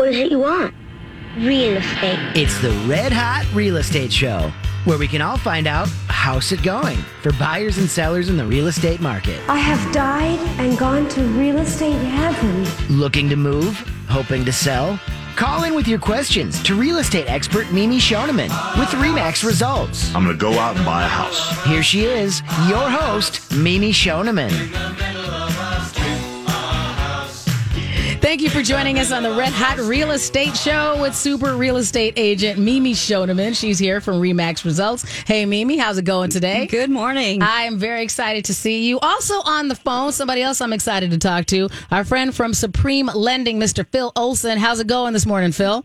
What is it you want? Real estate. It's the Red Hot Real Estate Show, where we can all find out how's it going for buyers and sellers in the real estate market. I have died and gone to real estate heaven. Looking to move? Hoping to sell? Call in with your questions to real estate expert Mimi Schoneman with Remax Results. I'm going to go out and buy a house. Here she is, your host, Mimi Schoneman. Thank you for joining us on the Red Hot Real Estate Show with super real estate agent Mimi Schoneman. She's here from Remax Results. Hey, Mimi, how's it going today? Good morning. I am very excited to see you. Also on the phone, somebody else I'm excited to talk to, our friend from Supreme Lending, Mr. Phil Olson. How's it going this morning, Phil?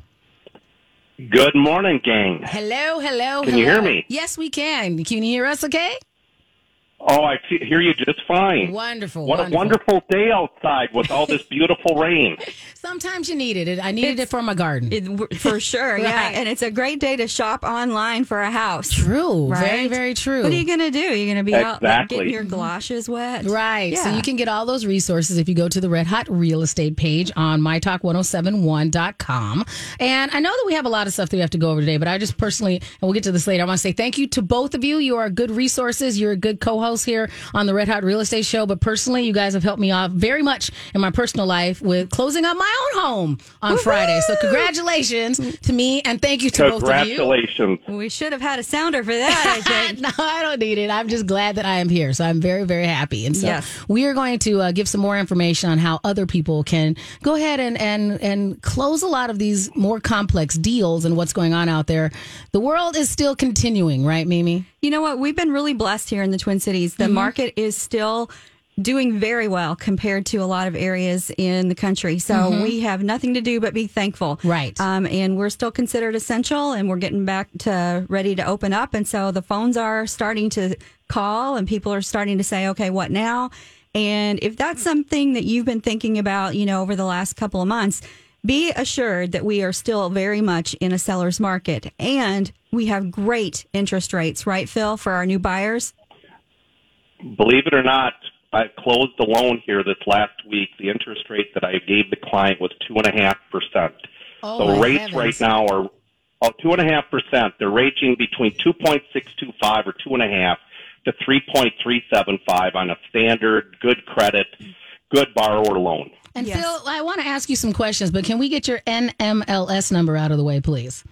Good morning, gang. Hello, hello. Can hello. you hear me? Yes, we can. Can you hear us okay? Oh, I hear you just fine. Wonderful. What wonderful. a wonderful day outside with all this beautiful rain. Sometimes you needed it. I needed It's- it for my garden. It- for sure, yeah. Right. And it's a great day to shop online for a house. True. Right? Very, very true. What are you going to do? You're going to be out like, getting your galoshes wet? Right. So you can get all those resources if you go to the Red Hot Real Estate page on mytalk1071.com. And I know that we have a lot of stuff that we have to go over today, but I just personally, and we'll get to this later, I want to say thank you to both of you. You are good resources. You're a good co host here on the Red Hot Real Estate Show. But personally, you guys have helped me out very much in my personal life with closing up my own home on Friday. So congratulations to me and thank you to both of you. Congratulations. We should have had a sounder for that, I think. no, I don't need it. I'm just glad that I am here. So I'm very, very happy. And so Yes. we are going to uh, give some more information on how other people can go ahead and, and, and close a lot of these more complex deals and what's going on out there. The world is still continuing, right, Mimi? You know what? We've been really blessed here in the Twin Cities. The market is still doing very well compared to a lot of areas in the country. So we have nothing to do but be thankful. Right. Um, and we're still considered essential and we're getting back to ready to open up. And so the phones are starting to call and people are starting to say, okay, what now? And if that's something that you've been thinking about, you know, over the last couple of months, be assured that we are still very much in a seller's market and we have great interest rates, right, Phil, for our new buyers? Believe it or not, I closed a loan here this last week. The interest rate that I gave the client was two and a half percent. Oh, So my rates heavens. right now are oh, two and a half percent. They're ranging between two point six two five or two and a half to three point three seven five on a standard, good credit, good borrower loan. And Yes. Phil, I want to ask you some questions, but can we get your NMLS number out of the way, please?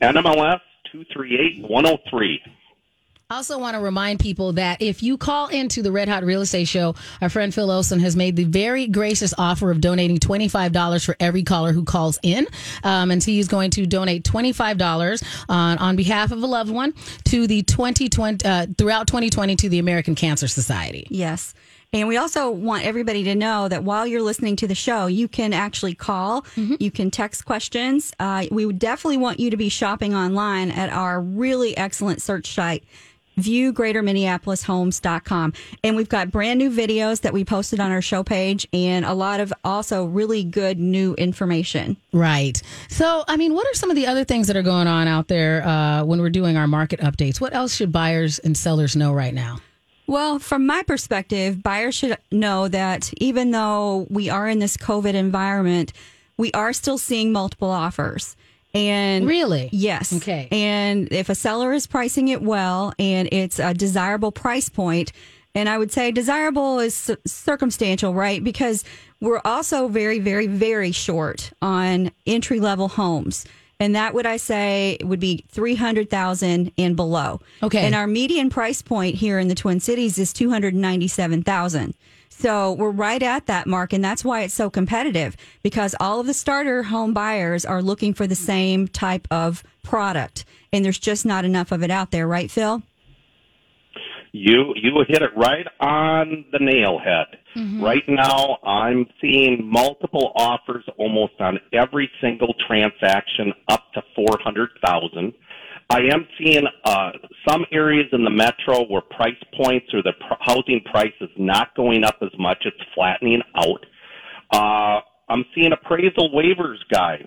NMLS two three eight one zero three. I also want to remind people that if you call into the Red Hot Real Estate Show, our friend Phil Olson has made the very gracious offer of donating $25 for every caller who calls in. Um, and he is going to donate $25 on, on behalf of a loved one to the 2020, uh, throughout 2020 to the American Cancer Society. Yes. And we also want everybody to know that while you're listening to the show, you can actually call, you can text questions. Uh, we would definitely want you to be shopping online at our really excellent search site, viewgreaterminneapolishomes.com. And we've got brand new videos that we posted on our show page and a lot of also really good new information. Right. So, I mean, what are some of the other things that are going on out there uh, when we're doing our market updates? What else should buyers and sellers know right now? Well, from my perspective, buyers should know that even though we are in this COVID environment, we are still seeing multiple offers. And Really? Yes. Okay. And if a seller is pricing it well and it's a desirable price point, and I would say desirable is cir- circumstantial, right? Because we're also very, very, very short on entry level homes. And that would I say would be 300,000 and below. Okay. And our median price point here in the Twin Cities is 297,000. So we're right at that mark, and that's why it's so competitive because all of the starter home buyers are looking for the same type of product, and there's just not enough of it out there, right, Phil? You you hit it right on the nail head. Mm-hmm. Right now, I'm seeing multiple offers almost on every single transaction, up to four hundred thousand. I am seeing uh, some areas in the metro where price points or the pr- housing price is not going up as much; it's flattening out. Uh, I'm seeing appraisal waivers, guys,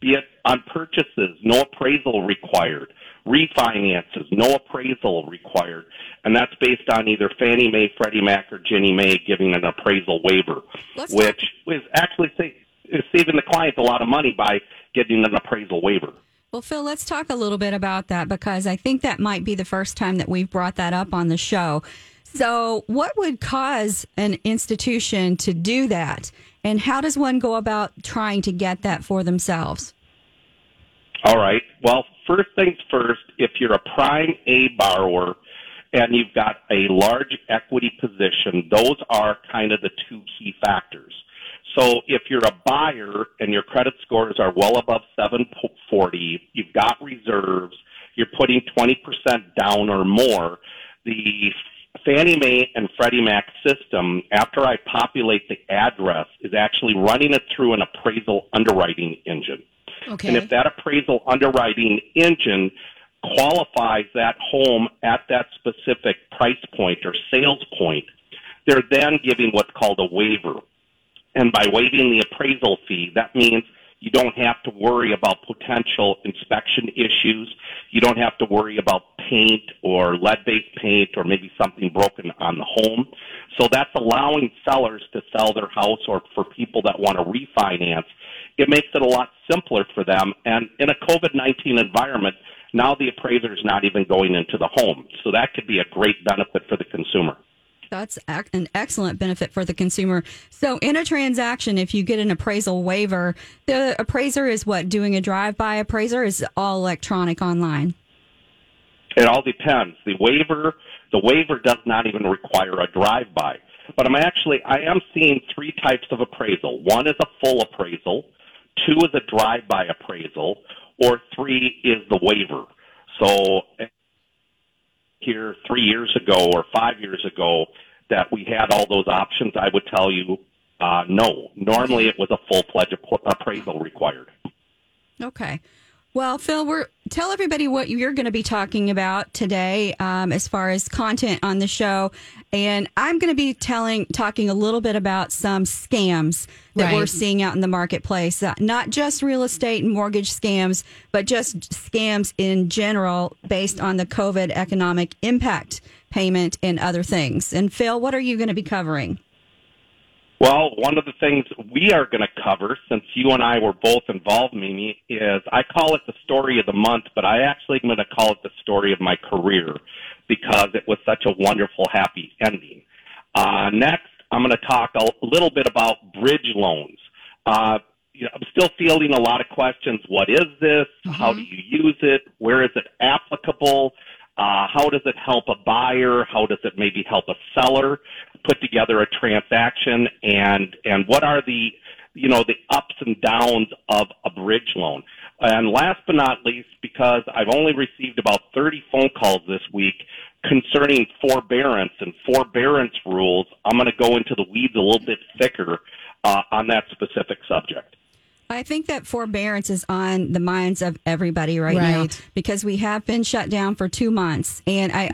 be it on purchases, no appraisal required. Refinances, no appraisal required. And that's based on either Fannie Mae, Freddie Mac, or Ginnie Mae giving an appraisal waiver, Let's which is actually say, is saving the client a lot of money by getting an appraisal waiver. Well, Phil, let's talk a little bit about that because I think that might be the first time that we've brought that up on the show. So, what would cause an institution to do that? And how does one go about trying to get that for themselves? All right. Well, first things first, if you're a prime A borrower and you've got a large equity position, those are kind of the two key factors. So if you're a buyer and your credit scores are well above 740, you've got reserves, you're putting 20% down or more, the Fannie Mae and Freddie Mac system, after I populate the address, is actually running it through an appraisal underwriting engine. Okay. And if that appraisal underwriting engine qualifies that home at that specific price point or sales point, they're then giving what's called a waiver. And by waiving the appraisal fee, that means you don't have to worry about potential inspection issues. You don't have to worry about paint or lead-based paint or maybe something broken on the home. So that's allowing sellers to sell their house or for people that want to refinance. It makes it a lot simpler for them. And in a COVID-19 environment, now the appraiser is not even going into the home. So that could be a great benefit for the consumer. That's an excellent benefit for the consumer. So, in a transaction, if you get an appraisal waiver, the appraiser is what doing a drive-by appraiser is all electronic online. It all depends. The waiver, the waiver does not even require a drive-by. But I'm actually, I am seeing three types of appraisal. One is a full appraisal, two is a drive-by appraisal, or three is the waiver. So here three years ago or five years ago that we had all those options, I would tell you uh, no. Normally it was a full-fledged appraisal required. Okay. Well, Phil, we're tell everybody what you're going to be talking about today um, as far as content on the show, and I'm going to be telling talking a little bit about some scams that Right. we're seeing out in the marketplace. Uh, not just real estate and mortgage scams, but just scams in general based on the COVID economic impact payment and other things. And Phil, what are you going to be covering? Well, one of the things we are going to cover, since you and I were both involved, Mimi, is I call it the story of the month, but I actually am going to call it the story of my career because it was such a wonderful, happy ending. Uh, next, I'm going to talk a little bit about bridge loans. Uh, you know, I'm still fielding a lot of questions. What is this? How do you use it? Where is it applicable? Uh, how does it help a buyer? How does it maybe help a seller put together a transaction? And and what are the you know the ups and downs of a bridge loan? And last but not least, because I've only received about 30 phone calls this week concerning forbearance and forbearance rules, I'm going to go into the weeds a little bit thicker uh, on that specific subject. I think that forbearance is on the minds of everybody right, now because we have been shut down for two months, and I.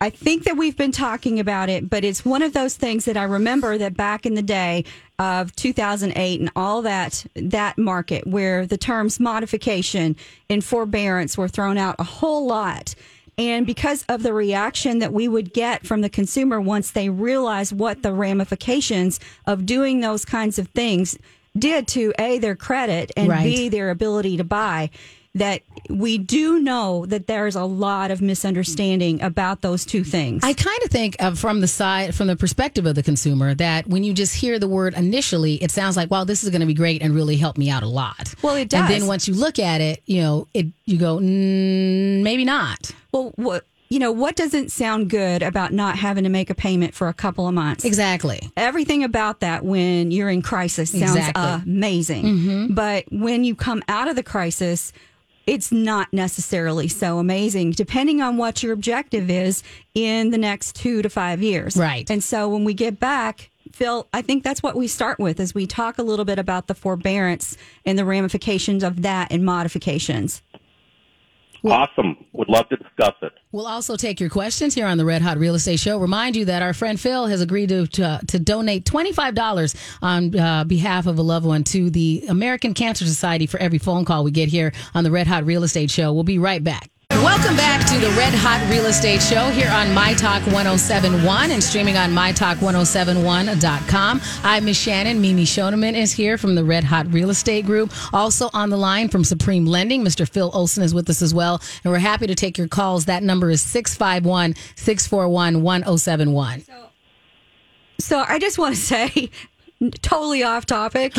I think that we've been talking about it, but it's one of those things that I remember that back in the day of 2008 and all that that market where the terms modification and forbearance were thrown out a whole lot. And because of the reaction that we would get from the consumer once they realized what the ramifications of doing those kinds of things did to A, their credit and Right. B, their ability to buy, that we do know that there's a lot of misunderstanding about those two things. I kind of think of from the side, from the perspective of the consumer, that when you just hear the word initially, it sounds like, wow, this is going to be great and really help me out a lot. Well, it does. And then once you look at it, you know, it you go, mm, maybe not. well, what you know, what doesn't sound good about not having to make a payment for a couple of months? Exactly. Everything about that when you're in crisis sounds Exactly. Mm-hmm. amazing. But when you come out of the crisis, it's not necessarily so amazing, depending on what your objective is in the next two to five years. Right. And so when we get back, Phil, I think that's what we start with as we talk a little bit about the forbearance and the ramifications of that and modifications. awesome. Would love to discuss it. We'll also take your questions here on the Red Hot Real Estate Show. Remind you that our friend Phil has agreed to to, to donate twenty five dollars on uh, behalf of a loved one to the American Cancer Society for every phone call we get here on the Red Hot Real Estate Show. We'll be right back. Welcome back to the Red Hot Real Estate Show here on My Talk 1071 and streaming on MyTalk1071.com. I'm Miss Shannan. Mimi Schoneman is here from the Red Hot Real Estate Group. Also on the line from Supreme Lending, Mr. Phil Olson is with us as well. And we're happy to take your calls. That number is 651 641 1071. So I just want to say, totally off topic.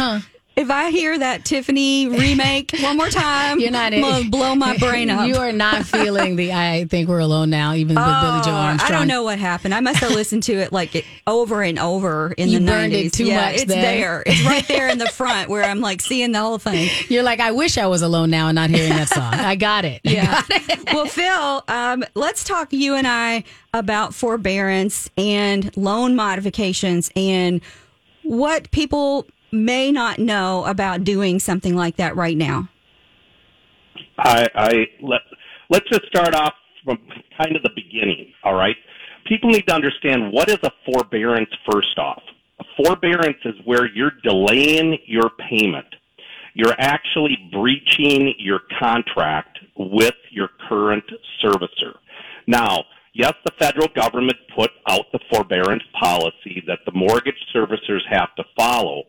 If I hear that Tiffany remake one more time, You're not gonna blow my brain up. You are not feeling the I think we're alone now, even with Billie Joe Oh, Armstrong. I don't know what happened. I must have listened to it like it over and over in You the burned 90s. it too yeah, much It's then. there. It's right there in the front where I'm like seeing the whole thing. You're like, I wish I was alone now and not hearing that song. I got it. Yeah. well, Phil, um, let's talk you and I about forbearance and loan modifications and what people may not know about doing something like that right now. I, I let let's just start off from kind of the beginning. All right, people need to understand what is a forbearance. First off, a forbearance is where you're delaying your payment. You're actually breaching your contract with your current servicer. Now, yes, the federal government put out the forbearance policy that the mortgage servicers have to follow.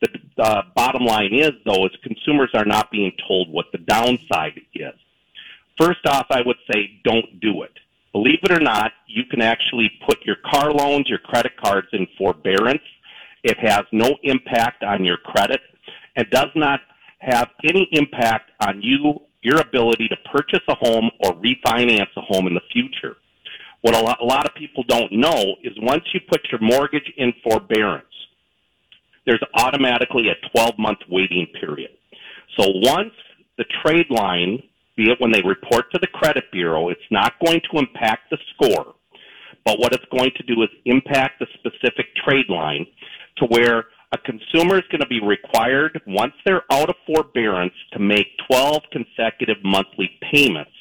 The bottom line is, though, is consumers are not being told what the downside is. First off, I would say don't do it. Believe it or not, you can actually put your car loans, your credit cards in forbearance. It has no impact on your credit and does not have any impact on you, your ability to purchase a home or refinance a home in the future. What a lot, a lot of people don't know is once you put your mortgage in forbearance, there's automatically a 12 month waiting period. So once the trade line, be it when they report to the credit bureau, it's not going to impact the score, but what it's going to do is impact the specific trade line to where a consumer is going to be required, once they're out of forbearance, to make 12 consecutive monthly payments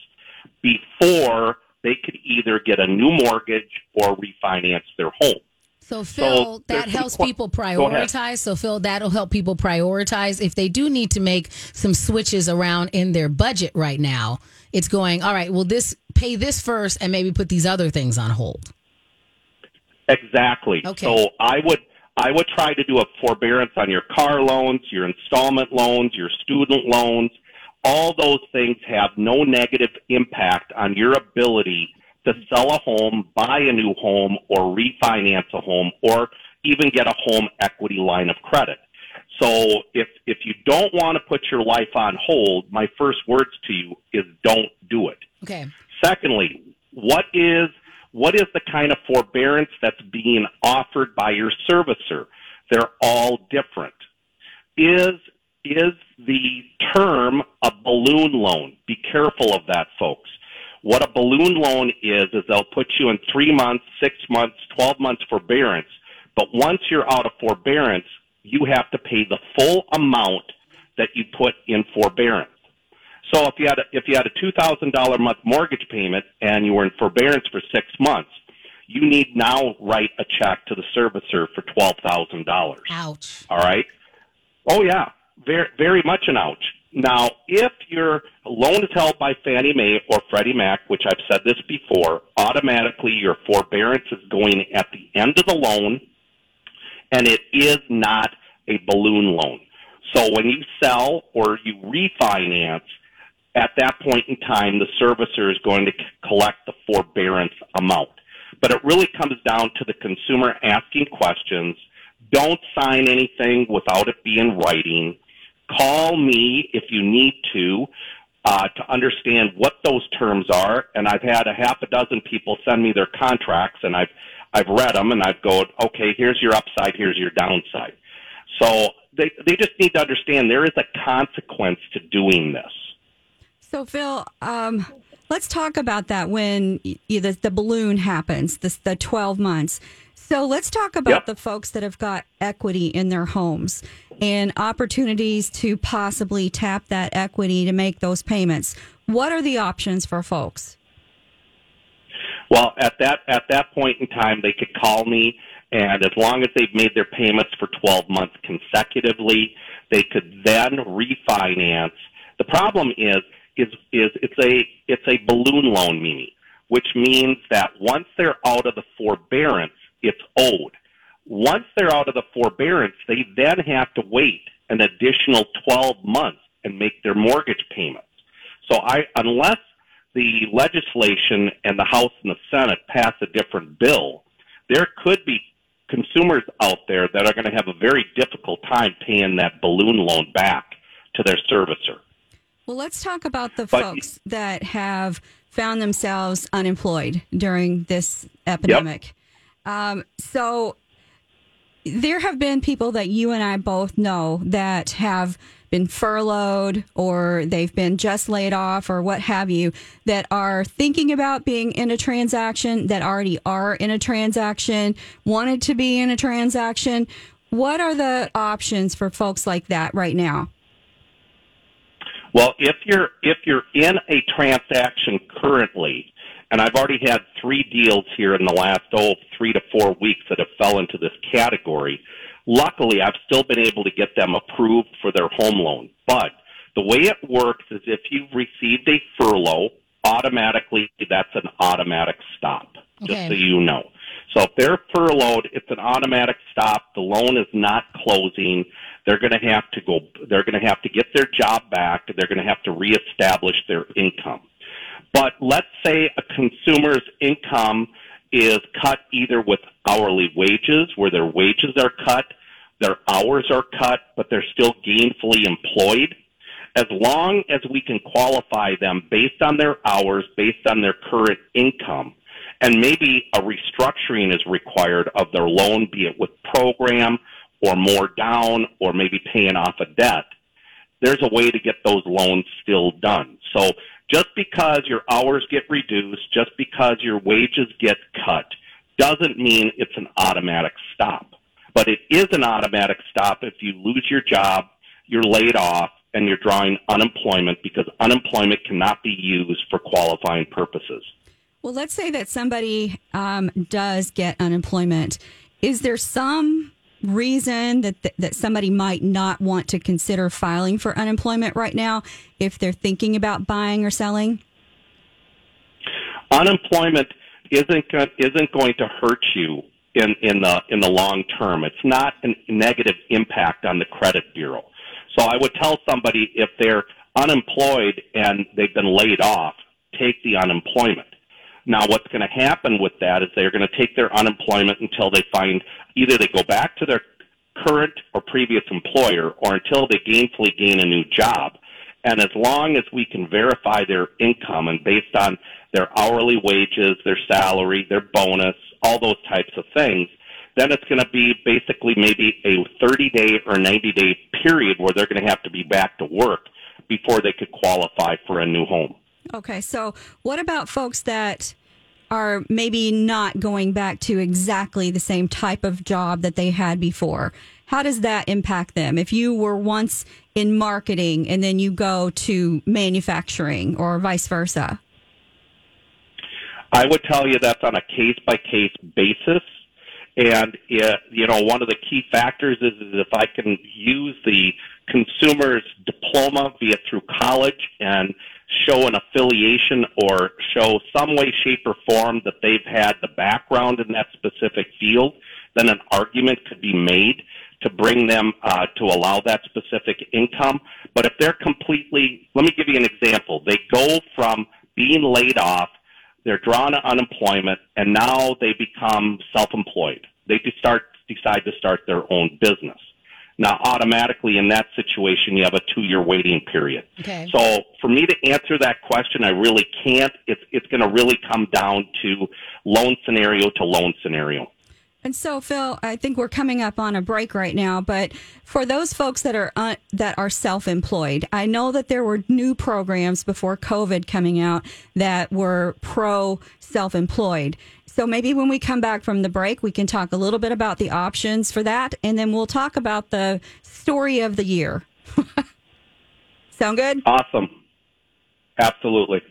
before they could either get a new mortgage or refinance their home. So Phil, there's that helps que- people prioritize. So Phil, that'll help people prioritize if they do need to make some switches around in their budget right now. It's going, all right, well this pay this first and maybe put these other things on hold. Exactly. Okay. So I would I would try to do a forbearance on your car loans, your installment loans, your student loans. All those things have no negative impact on your ability to sell a home, buy a new home, or refinance a home, or even get a home equity line of credit. So if if you don't want to put your life on hold, my first words to you is don't do it. Okay. Secondly, what is what is the kind of forbearance that's being offered by your servicer? They're all different. Is is the term a balloon loan? Be careful of that, folks. What a balloon loan is is they'll put you in three months, six months, twelve months forbearance, but once you're out of forbearance, you have to pay the full amount that you put in forbearance. So if you had a, if you had a two thousand dollar month mortgage payment and you were in forbearance for six months, you need now write a check to the servicer for twelve thousand dollars. Ouch. All right. Oh yeah, very very much an ouch. Now, if your loan is held by Fannie Mae or Freddie Mac, which I've said this before, automatically your forbearance is going at the end of the loan, and it is not a balloon loan. So when you sell or you refinance, at that point in time, the servicer is going to collect the forbearance amount. But it really comes down to the consumer asking questions. Don't sign anything without it being writing. Call me if you need to uh, to understand what those terms are. And I've had a half a dozen people send me their contracts, and I've I've read them, and I've go, okay, here's your upside, here's your downside. So they they just need to understand there is a consequence to doing this. So, Phil, um, let's talk about that when the, the balloon happens, this, the 12 months. So, let's talk about Yep. the folks that have got equity in their homes and opportunities to possibly tap that equity to make those payments. What are the options for folks? Well, at that at that point in time, they could call me, and as long as they've made their payments for 12 months consecutively, they could then refinance. The problem is, is is it's a it's a balloon loan, Mimi, which means that once they're out of the forbearance, it's owed. Once they're out of the forbearance, they then have to wait an additional 12 months and make their mortgage payments. So I, unless the legislation and the House and the Senate pass a different bill, there could be consumers out there that are going to have a very difficult time paying that balloon loan back to their servicer. Well, let's talk about the But- folks that have found themselves unemployed during this epidemic. Um, so there have been people that you and I both know that have been furloughed or they've been just laid off or what have you that are thinking about being in a transaction that already are in a transaction, wanted to be in a transaction. What are the options for folks like that right now? Well, if you're if you're in a transaction currently, and I've already had three deals here in the last oh three to four weeks that have fell into this category. Luckily, I've still been able to get them approved for their home loan. But the way it works is if you've received a furlough, automatically that's an automatic stop. Okay. Just so you know. So if they're furloughed, it's an automatic stop. The loan is not closing. They're going to have to go. They're going to have to get their job back. They're going to have to reestablish their income. But let's say a consumer's income is cut either with hourly wages, where their wages are cut, their hours are cut, but they're still gainfully employed. As long as we can qualify them based on their hours, based on their current income, and maybe a restructuring is required of their loan, be it with program or more down or maybe paying off a debt, there's a way to get those loans still done. So just because your hours get reduced, just because your wages get cut, doesn't mean it's an automatic stop. But it is an automatic stop if you lose your job, you're laid off, and you're drawing unemployment because unemployment cannot be used for qualifying purposes. Well, let's say that somebody um, does get unemployment. Is there some reason that th- that somebody might not want to consider filing for unemployment right now if they're thinking about buying or selling? unemployment isn't isn't going to hurt you in in the in the long term. It's not a negative impact on the credit bureau. So I would tell somebody if they're unemployed and they've been laid off, take the unemployment. Now, what's going to happen with that is they're going to take their unemployment until they find either they go back to their current or previous employer or until they gainfully gain a new job. And as long as we can verify their income and based on their hourly wages, their salary, their bonus, all those types of things, then it's going to be basically maybe a 30 day or 90 day period where they're going to have to be back to work before they could qualify for a new home. Okay, so what about folks that are maybe not going back to exactly the same type of job that they had before? How does that impact them? If you were once in marketing and then you go to manufacturing or vice versa? I would tell you that's on a case by case basis. And, uh, you know, one of the key factors is, is if I can use the consumer's diploma, be it through college, and show an affiliation or show some way, shape, or form that they've had the background in that specific field, then an argument could be made to bring them uh, to allow that specific income. But if they're completely, let me give you an example. They go from being laid off they're drawn to unemployment and now they become self-employed. They start decide to start their own business. Now, automatically in that situation, you have a two-year waiting period. Okay. So, for me to answer that question, I really can't. It's it's going to really come down to loan scenario to loan scenario. And so, Phil, I think we're coming up on a break right now. But for those folks that are uh, that are self-employed, I know that there were new programs before COVID coming out that were pro self-employed. So maybe when we come back from the break, we can talk a little bit about the options for that, and then we'll talk about the story of the year. Sound good? Awesome. Absolutely.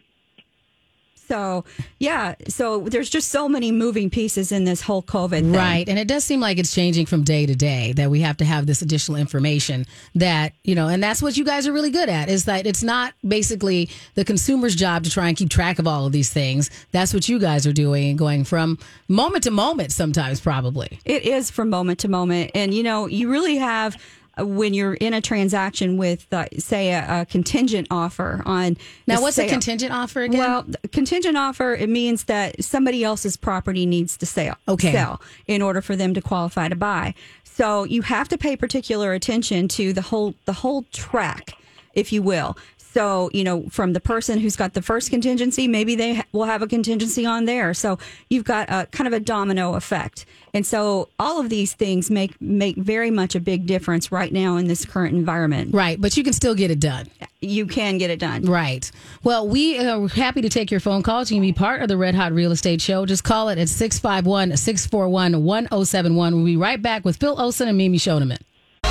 So, yeah, so there's just so many moving pieces in this whole COVID thing. Right. And it does seem like it's changing from day to day that we have to have this additional information that, you know, and that's what you guys are really good at is that it's not basically the consumer's job to try and keep track of all of these things. That's what you guys are doing and going from moment to moment sometimes, probably. It is from moment to moment. And, you know, you really have when you're in a transaction with, uh, say, a, a contingent offer on. Now, what's sale. a contingent offer again? Well, contingent offer it means that somebody else's property needs to sell, Okay. sell in order for them to qualify to buy. So you have to pay particular attention to the whole the whole track, if you will. So you know, from the person who's got the first contingency, maybe they will have a contingency on there. So you've got a kind of a domino effect, and so all of these things make make very much a big difference right now in this current environment. right. But you can still get it done. You can get it done. Right. Well, we are happy to take your phone calls. You can be part of the Red Hot Real Estate Show. Just call it at 651 641 1071. We'll be right back with Phil Olson and Mimi Schoneman.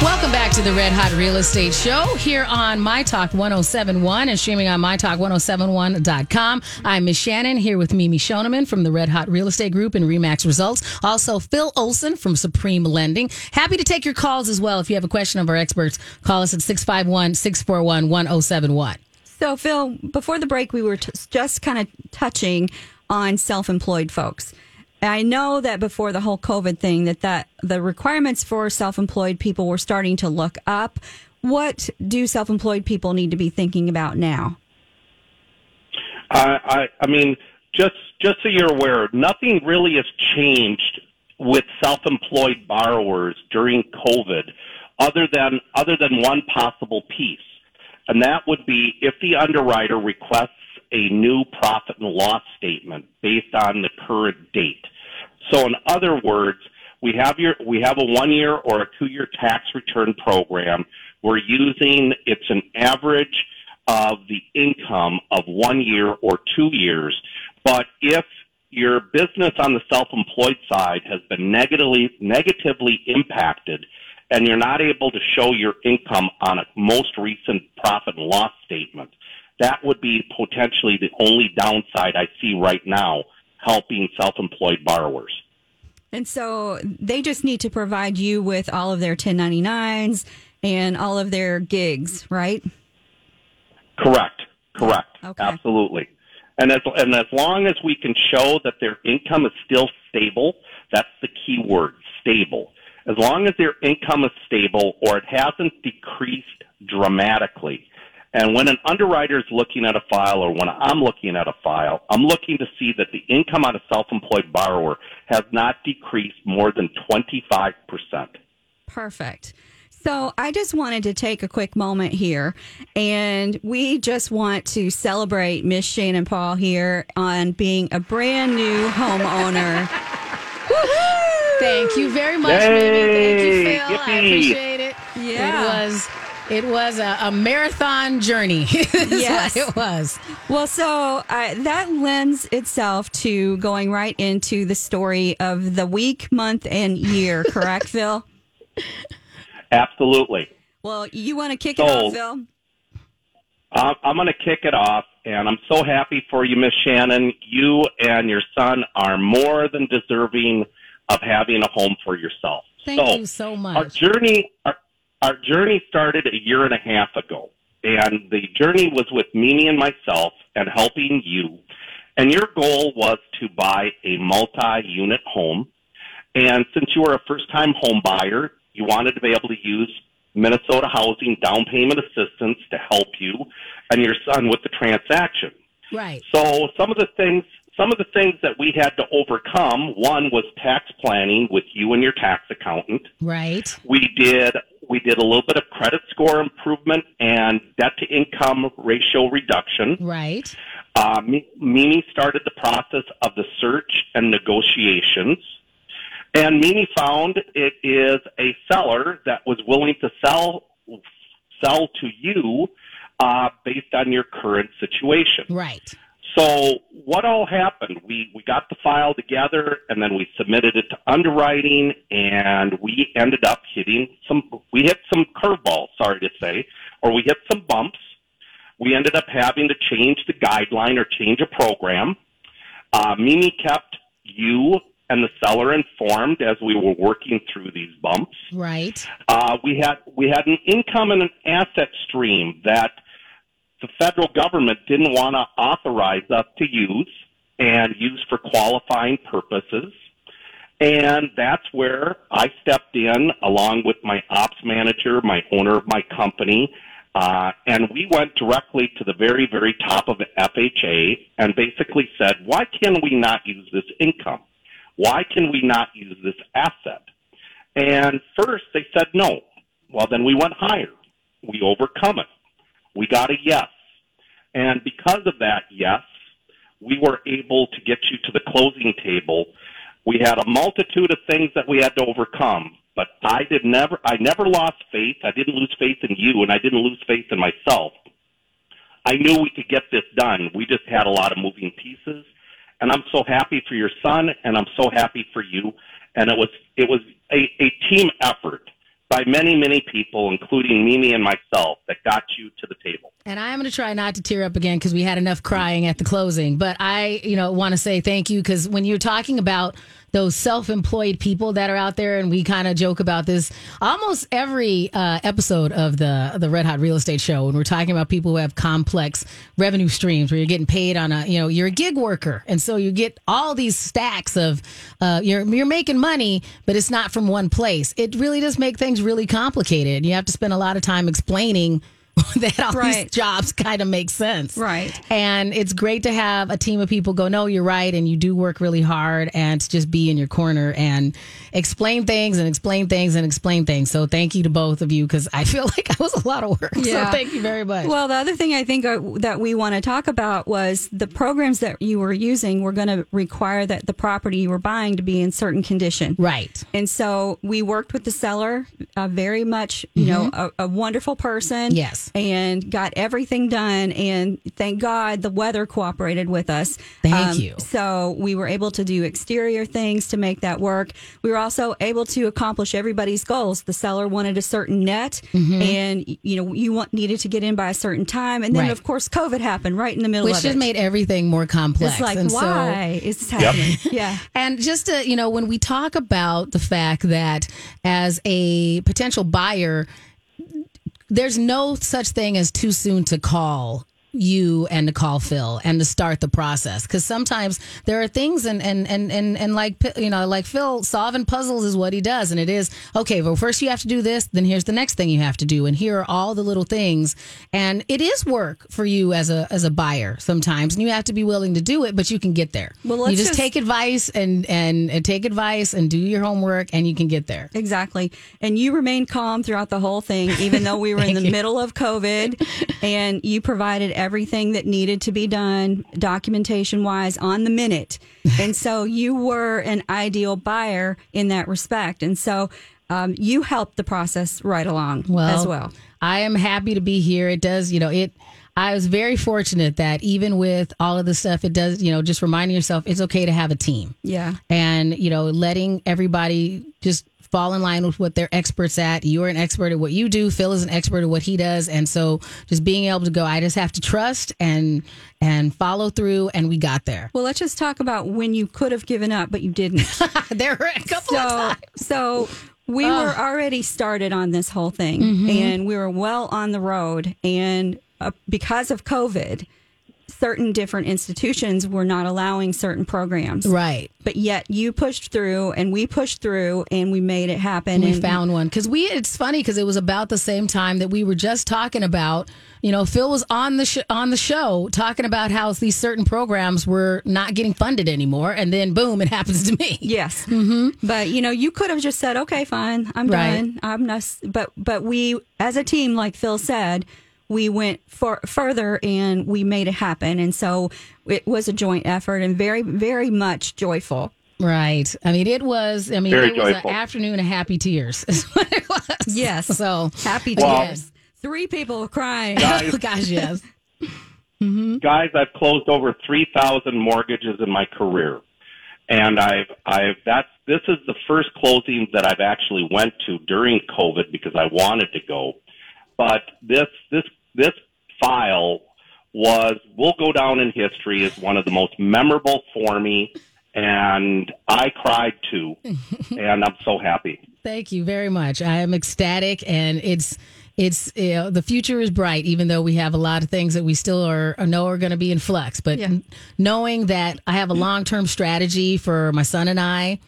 Welcome back to the Red Hot Real Estate Show here on My Talk 1071 and streaming on MyTalk1071.com. I'm Miss Shannan here with Mimi Schoneman from the Red Hot Real Estate Group and Remax Results. Also, Phil Olson from Supreme Lending. Happy to take your calls as well. If you have a question of our experts, call us at 651 641 1071. So, Phil, before the break, we were t- just kind of touching on self-employed folks. I know that before the whole COVID thing, that that the requirements for self-employed people were starting to look up. What do self-employed people need to be thinking about now? I, I, I mean, just just so you're aware, nothing really has changed with self-employed borrowers during COVID, other than other than one possible piece, and that would be if the underwriter requests a new profit and loss statement based on the current date. So, in other words, we have your we have a one year or a two year tax return program. We're using it's an average of the income of one year or two years. But if your business on the self-employed side has been negatively negatively impacted and you're not able to show your income on a most recent profit and loss statement, that would be potentially the only downside I see right now helping self-employed borrowers. And so they just need to provide you with all of their 1099s and all of their gigs, right? Correct. Correct. Okay. Absolutely. And as and as long as we can show that their income is still stable, that's the key word, stable. As long as their income is stable or it hasn't decreased dramatically. And when an underwriter is looking at a file or when I'm looking at a file, I'm looking to see that the income on a self-employed borrower has not decreased more than 25%. Perfect. So I just wanted to take a quick moment here, and we just want to celebrate Miss Shannan Paul here on being a brand new homeowner. Thank you very much, Yay! Mimi. Thank you, Phil. I appreciate it. Yeah. It was it was a, a marathon journey. Is Yes. what it was. Well, so uh, that lends itself to going right into the story of the week, month, and year, correct, Phil? Absolutely. Well, you want to kick it off, Phil? Uh, I'm going to kick it off, and I'm so happy for you, Miss Shannan. You and your son are more than deserving of having a home for yourself. Thank so, you so much. Our journey, our, our journey started a year and a half ago, and the journey was with Mimi and myself and helping you. And your goal was to buy a multi-unit home. And since you were a first-time home buyer, you wanted to be able to use Minnesota Housing down payment assistance to help you and your son with the transaction. Right. So some of the things, some of the things that we had to overcome, one was tax planning with you and your tax accountant. Right. We did, we did a little bit of credit score improvement and debt to income ratio reduction. Right. Uh, Mimi started the process of the search and negotiations. And Mimi found it is a seller that was willing to sell sell to you uh, based on your current situation. Right. So what all happened? We we got the file together and then we submitted it to underwriting and we ended up hitting some we hit some curveballs, sorry to say, or we hit some bumps. We ended up having to change the guideline or change a program. Uh, Mimi kept you and the seller informed as we were working through these bumps. Right. Uh, we had we had an income and an asset stream that the federal government didn't want to authorize us to use and use for qualifying purposes. And that's where I stepped in along with my ops manager, my owner of my company, uh, and we went directly to the very, very top of FHA and basically said, why can we not use this income? Why can we not use this asset? And first they said no. Well, then we went higher. We overcome it. We got a yes. And because of that yes, we were able to get you to the closing table. We had a multitude of things that we had to overcome, but I did never, I never lost faith. I didn't lose faith in you and I didn't lose faith in myself. I knew we could get this done. We just had a lot of moving pieces and I'm so happy for your son and I'm so happy for you. And it was, it was a, a team effort by many, many people, including Mimi and myself, that got you to the table. And I am going to try not to tear up again because we had enough crying at the closing. But I, you know, want to say thank you because when you're talking about those self-employed people that are out there, and we kind of joke about this almost every uh, episode of the the Red Hot Real Estate Show, when we're talking about people who have complex revenue streams, where you're getting paid on a, you know, you're a gig worker, and so you get all these stacks of, uh, you're you're making money, but it's not from one place. It really does make things really complicated. You have to spend a lot of time explaining that all Right. these jobs kind of make sense. Right. And it's great to have a team of people go, no, you're right. And you do work really hard and to just be in your corner and explain things and explain things and explain things. So thank you to both of you because I feel like I was a lot of work. Yeah. So thank you very much. Well, the other thing I think uh, that we want to talk about was the programs that you were using were going to require that the property you were buying to be in certain condition. right. And so we worked with the seller, uh, very much, you know, a, a wonderful person. Mm-hmm. Yes. And got everything done. And thank God the weather cooperated with us. Um, Thank you. So we were able to do exterior things to make that work. We were also able to accomplish everybody's goals. The seller wanted a certain net, Mm-hmm. and you know you want, needed to get in by a certain time, and then Right. of course COVID happened right in the middle Which of just it. made everything more complex. it's like And so- why is this happening? Yeah. And just to, you know, when we talk about the fact that as a potential buyer, there's no such thing as too soon to call you and to call Phil and to start the process. Because sometimes there are things and and and and and like you know like Phil solving puzzles is what he does. And it is okay well first you have to do this then here's the next thing you have to do. And here are all the little things. And it is work for you as a as a buyer sometimes. And you have to be willing to do it but you can get there. Well, let's you just, just- take advice and, and and take advice and do your homework and you can get there. Exactly. And you remained calm throughout the whole thing, even though we were in the you. middle of COVID and you provided everything that needed to be done documentation wise on the minute. And so you were an ideal buyer in that respect. And so um, you helped the process right along well, as well. I am happy to be here. It does, you know, it. I was very fortunate that even with all of the stuff, it does, you know, just reminding yourself it's okay to have a team. Yeah. and you know letting everybody just fall in line with what they're experts at. You're an expert at what you do. Phil is an expert at what he does. And so just being able to go i just have to trust and and follow through. And we got there. Well, let's just talk about when you could have given up, but you didn't. there were a couple so, of times. so we were already started on this whole thing, and we were well on the road. And uh, because of COVID, certain different institutions were not allowing certain programs. right But yet you pushed through, and we pushed through, and we made it happen. we and found one because we it's funny because it was about the same time that we were just talking about you know phil was on the sh- on the show talking about how these certain programs were not getting funded anymore and then boom it happens to me Yes, mm-hmm. but you know, you could have just said, "Okay, fine, I'm Right. done. I'm not." But but we, as a team, like Phil said, we went for further and we made it happen. And so it was a joint effort and very very much joyful. Right. I mean, it was. I mean, Very it was an afternoon of happy tears. Is what it was. Yes. So Happy Well- tears. Three people crying. Oh, guys, oh gosh, yes. Mm-hmm. guys, I've closed over 3,000 mortgages in my career. And I've, I've, that's, this is the first closing that I've actually went to during COVID because I wanted to go. But this, this, this file was will go down in history as one of the most memorable for me. And I cried too. and I'm so happy. Thank you very much. I am ecstatic, and it's it's you know, the future is bright. Even though we have a lot of things that we still are know are going to be in flux, but Yeah. knowing that I have a long term strategy for my son and I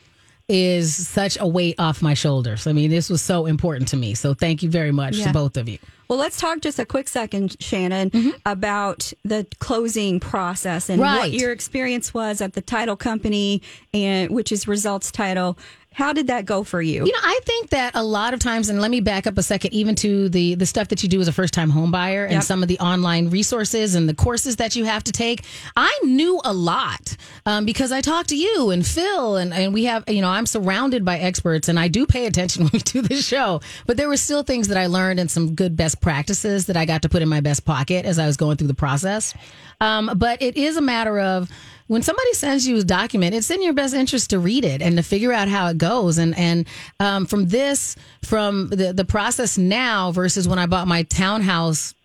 is such a weight off my shoulders. I mean, this was so important to me. So thank you very much Yeah. to both of you. Well, let's talk just a quick second, Shannan, mm-hmm. about the closing process and Right. what your experience was at the title company, and which is Results Title. How did that go for you? You know, I think that a lot of times, and let me back up a second, even to the the stuff that you do as a first time home buyer and Yep. some of the online resources and the courses that you have to take. I knew a lot um, because I talked to you and Phil, and, and we have, you know, I'm surrounded by experts, and I do pay attention when we do this show. But there were still things that I learned and some good best practices that I got to put in my best pocket as I was going through the process. Um, but it is a matter of when somebody sends you a document, it's in your best interest to read it and to figure out how it goes. And and um, from this, from the the process now versus when I bought my townhouse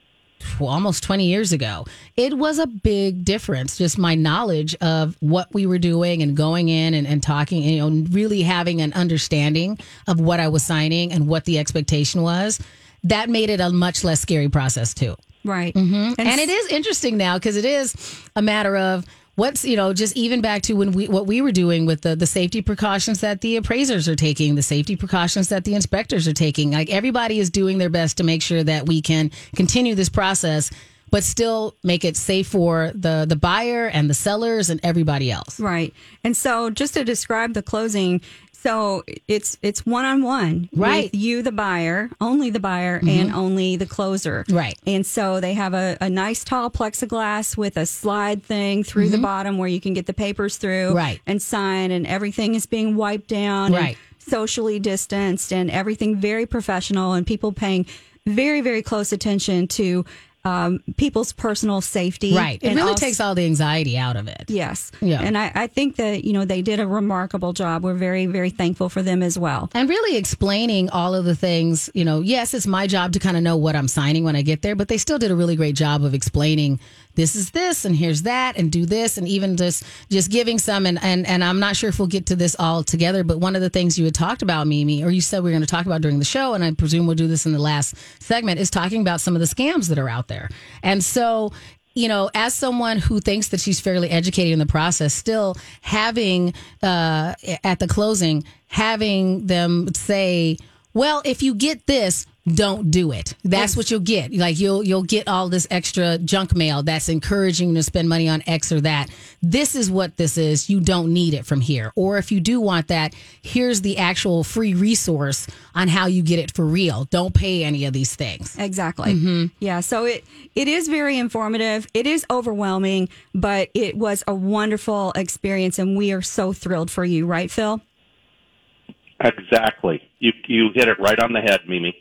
well, almost 20 years ago, it was a big difference. Just my knowledge of what we were doing and going in and, and talking, and, you know, really having an understanding of what I was signing and what the expectation was. That made it a much less scary process, too. right. And, it is interesting now because it is a matter of what's you know just even back to when we what we were doing with the the safety precautions that the appraisers are taking the safety precautions that the inspectors are taking like everybody is doing their best to make sure that we can continue this process but still make it safe for the the buyer and the sellers and everybody else Right. And so just to describe the closing, so it's it's one on one Right. with you the buyer, only the buyer mm-hmm. and only the closer. Right. And so they have a, a nice tall plexiglass with a slide thing through the mm-hmm. bottom where you can get the papers through Right. and sign and everything is being wiped down Right. socially distanced and everything very professional and people paying very, very close attention to um, people's personal safety. right it really also- takes all the anxiety out of it Yes. Yeah. And I, I think that, you know, they did a remarkable job. We're very, very thankful for them as well. and really explaining all of the things you know yes it's my job to kind of know what i'm signing when i get there but they still did a really great job of explaining this is this and here's that and do this and even just just giving some and and, and i'm not sure if we'll get to this all together but one of the things you had talked about mimi or you said we were going to talk about during the show and i presume we'll do this in the last segment is talking about some of the scams that are out there. And so you know, as someone who thinks that she's fairly educated in the process, still having uh, at the closing, having them say, "Well, if you get this, don't do it." That's what you'll get. Like you'll you'll get all this extra junk mail that's encouraging you to spend money on X or that. This is what this is. You don't need it from here. Or if you do want that, here's the actual free resource on how you get it for real. Don't pay any of these things. Exactly. Mm-hmm. Yeah. So it, it is very informative. It is overwhelming, but it was a wonderful experience. And we are so thrilled for you, right, Phil? Exactly. You you hit it right on the head, Mimi.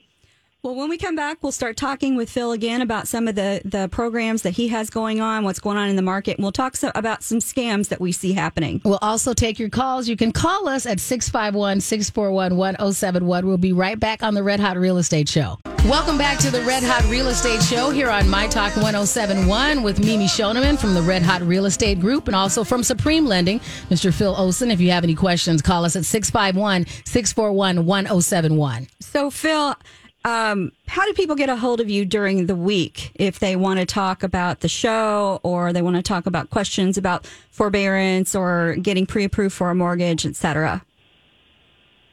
Well, when we come back, we'll start talking with Phil again about some of the, the programs that he has going on, what's going on in the market. And we'll talk so, about some scams that we see happening. We'll also take your calls. You can call us at 651 641 1071. We'll be right back on the Red Hot Real Estate Show. Welcome back to the Red Hot Real Estate Show here on My Talk 1071 with Mimi Schoneman from the Red Hot Real Estate Group and also from Supreme Lending, Mr. Phil Olson. If you have any questions, call us at 651 641 1071. So, Phil, um, how do people get a hold of you during the week if they want to talk about the show or they want to talk about questions about forbearance or getting pre-approved for a mortgage, et cetera?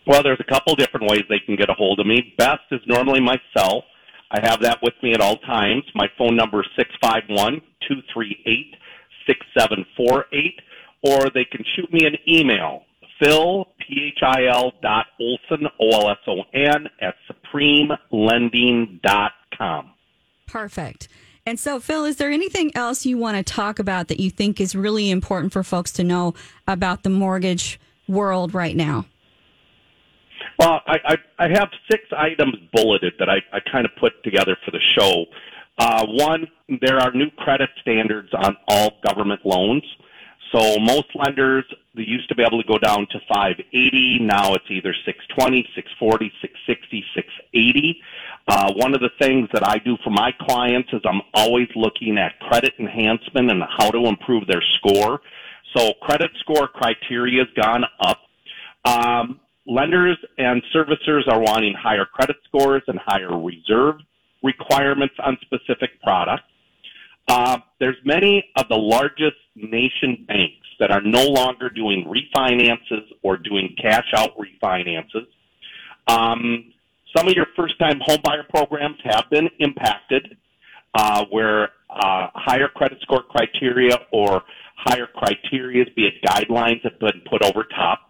Well, there's a couple different ways they can get a hold of me. Best is normally myself. I have that with me at all times. My phone number is six five one two three eight six seven four eight, or they can shoot me an email. Phil, P-H-I-L dot Olson, O-L-S-O-N, at supremelending dot com. Perfect. And so, Phil, is there anything else you want to talk about that you think is really important for folks to know about the mortgage world right now? Well, I, I, I have six items bulleted that I, I kind of put together for the show. Uh, one, there are new credit standards on all government loans. So most lenders, they used to be able to go down to 580. Now it's either 620, 640, 660, 680. Uh, one of the things that I do for my clients is I'm always looking at credit enhancement and how to improve their score. So credit score criteria has gone up. Um, lenders and servicers are wanting higher credit scores and higher reserve requirements on specific products. Uh, there's many of the largest nation banks that are no longer doing refinances or doing cash out refinances. Um, some of your first time homebuyer programs have been impacted uh, where uh, higher credit score criteria or higher criteria, be it guidelines, have been put over top.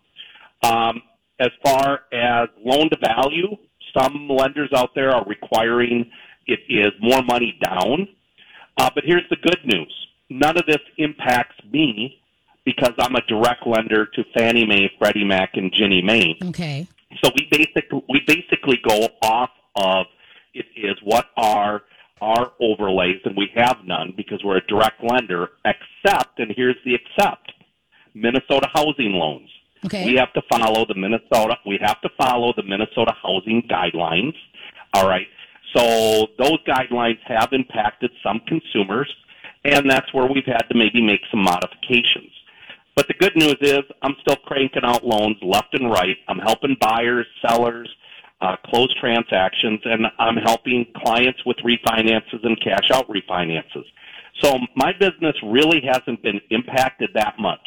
Um, as far as loan to value, some lenders out there are requiring it is more money down. Uh, but here's the good news. None of this impacts me because I'm a direct lender to Fannie Mae, Freddie Mac, and Ginnie Mae. Okay. So we basically we basically go off of it is what are our overlays, and we have none because we're a direct lender. Except, and here's the except: Minnesota housing loans. Okay. We have to follow the Minnesota. We have to follow the Minnesota housing guidelines. All right. So those guidelines have impacted some consumers, and that's where we've had to maybe make some modifications. But the good news is I'm still cranking out loans left and right. I'm helping buyers, sellers, uh, close transactions, and I'm helping clients with refinances and cash out refinances. So my business really hasn't been impacted that much.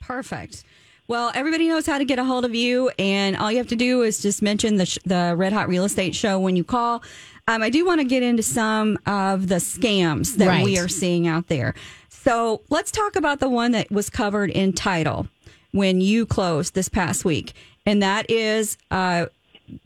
Perfect. Well, everybody knows how to get a hold of you, and all you have to do is just mention the, sh- the Red Hot Real Estate Show when you call. Um, I do want to get into some of the scams that Right. we are seeing out there. So let's talk about the one that was covered in title when you closed this past week, and that is uh,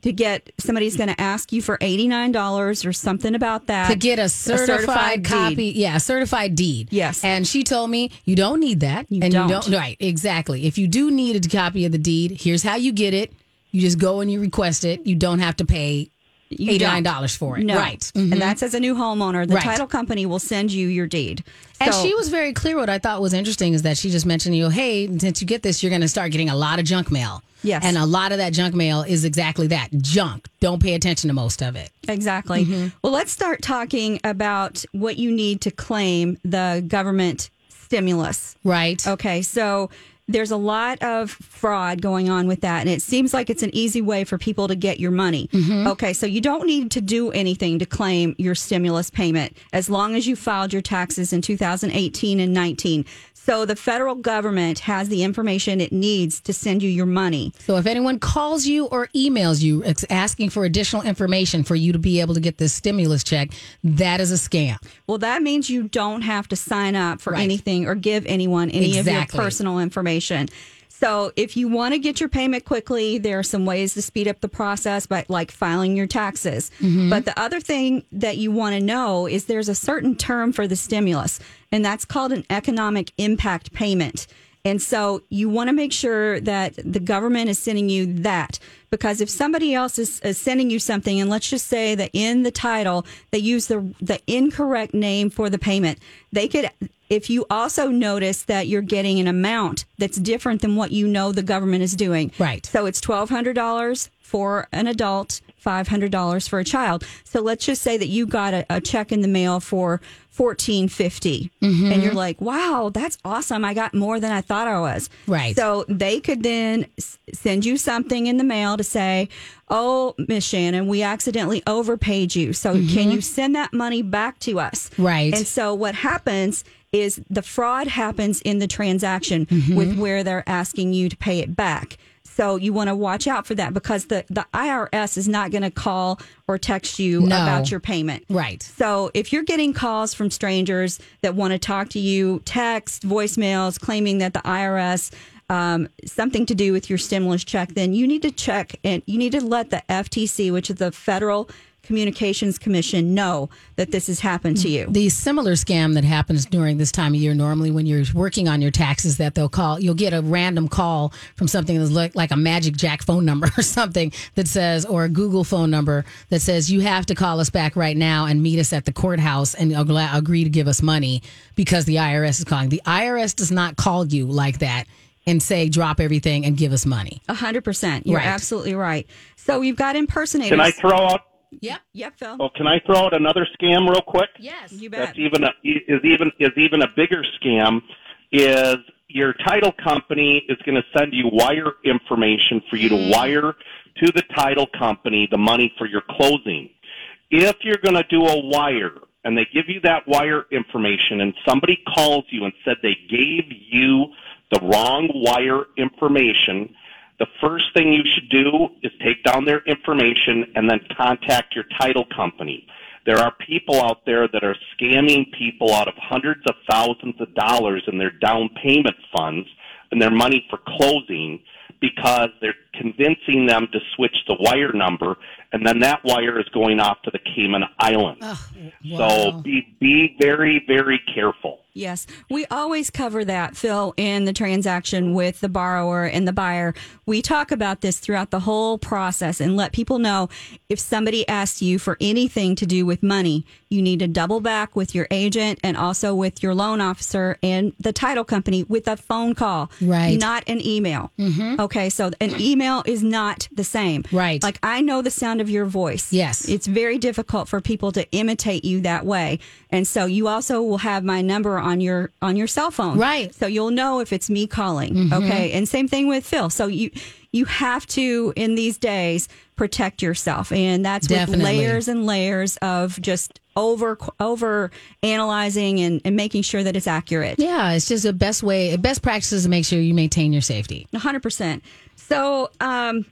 to get somebody's going to ask you for eighty nine dollars or something about that to get a certified, deed. copy. Yeah, a certified deed. Yes. And she told me you don't need that. You and don't. you don't right, exactly. If you do need a copy of the deed, here's how you get it. You just go and you request it. You don't have to pay You eighty don't. nine dollars for it. No. Right. Mhm. And that's as a new homeowner. The Right. title company will send you your deed. And So- she was very clear. What I thought was interesting is that she just mentioned, you know, hey, since you get this, you're going to start getting a lot of junk mail. Yes. And a lot of that junk mail is exactly that junk. Don't pay attention to most of it. Exactly. Mm-hmm. Well, let's start talking about what you need to claim the government stimulus. Right. Okay, so there's a lot of fraud going on with that, and it seems like it's an easy way for people to get your money. Mm-hmm. Okay, so you don't need to do anything to claim your stimulus payment as long as you filed your taxes in 2018 and 19. So the federal government has the information it needs to send you your money. So if anyone calls you or emails you asking for additional information for you to be able to get this stimulus check, that is a scam. Well, that means you don't have to sign up for Right. anything or give anyone any of your personal information. So, if you want to get your payment quickly, there are some ways to speed up the process by like filing your taxes. Mm-hmm. But the other thing that you want to know is there's a certain term for the stimulus, and that's called an economic impact payment. And so you want to make sure that the government is sending you that because if somebody else is, is sending you something, and let's just say that in the title they use the the incorrect name for the payment, they could. If you also notice that you're getting an amount that's different than what you know the government is doing, Right. So it's twelve hundred dollars for an adult, five hundred dollars for a child. So let's just say that you got a, a check in the mail for fourteen mm-hmm. and you're like, "Wow, that's awesome! I got more than I thought I was." Right. So they could then s- send you something in the mail to say, "Oh, Miss Shannan, we accidentally overpaid you. So can mm-hmm. you send that money back to us?" Right. And so what happens is the fraud happens in the transaction with where they're asking you to pay it back. So you want to watch out for that because the, the IRS is not going to call or text you No. about your payment. Right. So if you're getting calls from strangers that want to talk to you, text, voicemails claiming that the IRS um, something to do with your stimulus check, then you need to check and you need to let the FTC, which is the Federal Communications Commission, know that this has happened to you. The similar scam that happens during this time of year, normally when you're working on your taxes, that they'll call, you'll get a random call from something that's like, like a Magic Jack phone number or something that says, or a Google phone number that says, you have to call us back right now and meet us at the courthouse and agree to give us money because the IRS is calling. The IRS does not call you like that and say, drop everything and give us money. A hundred percent. You're Right. absolutely right. So you've got impersonators. Can I throw out Yep. Yep, Phil. Oh, can I throw out another scam real quick? Yes. You bet. That's even a, is even is even a bigger scam. Is your title company is going to send you wire information for you to mm. wire to the title company the money for your closing. If you're going to do a wire and they give you that wire information and somebody calls you and said they gave you the wrong wire information, the first thing you should do is take down their information and then contact your title company. There are people out there that are scamming people out of hundreds of thousands of dollars in their down payment funds and their money for closing because they're convincing them to switch the wire number and then that wire is going off to the Cayman Islands. So be be very very careful. Yes, we always cover that, Phil, in the transaction with the borrower and the buyer. We talk about this throughout the whole process and let people know if somebody asks you for anything to do with money, you need to double back with your agent and also with your loan officer and the title company with a phone call, Right. Not an email. Mm-hmm. Okay, so an email is not the same, Right. Like I know the sound of your voice. Yes. it's very difficult for people to imitate you that way, and so you also will have my number on your on your cell phone, Right. So you'll know if it's me calling. Mm-hmm. Okay. And same thing with Phil. So you you have to in these days protect yourself. And that's Definitely. with layers and layers of just over over analyzing and, and making sure that it's accurate. Yeah, it's just the best way, best practices to make sure you maintain your safety. 100%. So, um,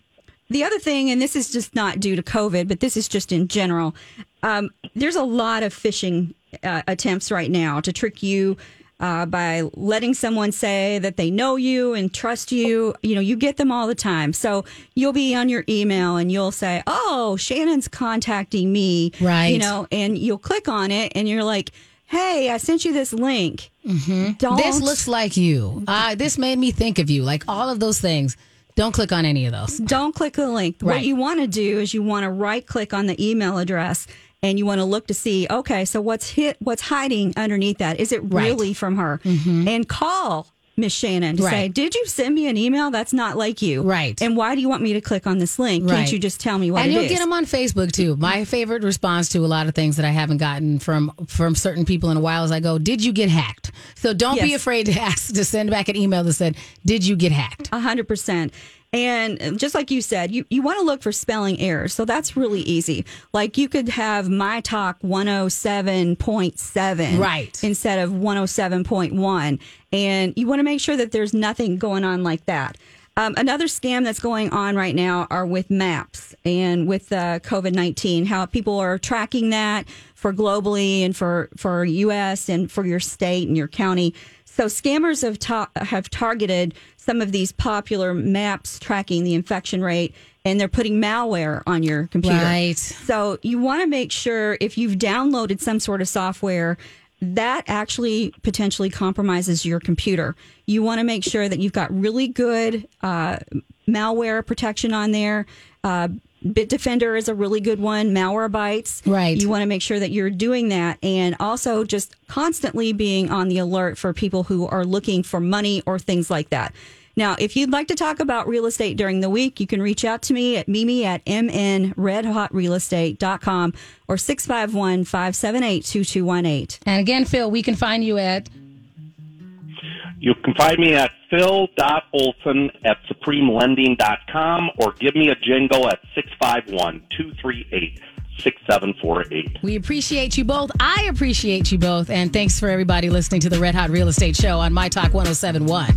the other thing, and this is just not due to COVID, but this is just in general, um, there's a lot of phishing uh, attempts right now to trick you uh, by letting someone say that they know you and trust you. You know, you get them all the time. So you'll be on your email and you'll say, Oh, Shannan's contacting me. Right. You know, and you'll click on it and you're like, Hey, I sent you this link. Mm-hmm. Don't This looks like you. Uh, this made me think of you. Like all of those things. Don't click on any of those. don't click the link. What you want to do is you want to right click on the email address and you want to look to see, okay, so what's hit, what's hiding underneath that? Is it Right. Mm-hmm. really from her? And call Miss Shannan to say, did you send me an email? That's not like you. Right. And why do you want me to click on this link? Can't you just tell me what and it you'll is? get them on Facebook too. My favorite response to a lot of things that I haven't gotten from from certain people in a while is I go, "Did you get hacked?" So don't be afraid to ask to send back an email that said, "Did you get hacked?" A hundred percent. And just like you said, you, you want to look for spelling errors. So that's really easy. Like you could have my talk 107.7 Right. instead of 107.1. And you want to make sure that there's nothing going on like that. Um, another scam that's going on right now are with maps and with uh, COVID 19, how people are tracking that for globally and for, for US and for your state and your county. So scammers have ta- have targeted some of these popular maps tracking the infection rate, and they're putting malware on your computer. Right. So you want to make sure if you've downloaded some sort of software that actually potentially compromises your computer. You want to make sure that you've got really good uh, malware protection on there. Uh, Bitdefender is a really good one. Malwarebytes. Right. You want to make sure that you're doing that and also just constantly being on the alert for people who are looking for money or things like that. Now, if you'd like to talk about real estate during the week, you can reach out to me at mimi at mnredhotrealestate.com or 651 578 2218. And again, Phil, we can find you at You can find me at phil.olson at supremelending.com or give me a jingle at 651-238-6748. We appreciate you both. I appreciate you both. And thanks for everybody listening to the Red Hot Real Estate Show on My Talk 1071.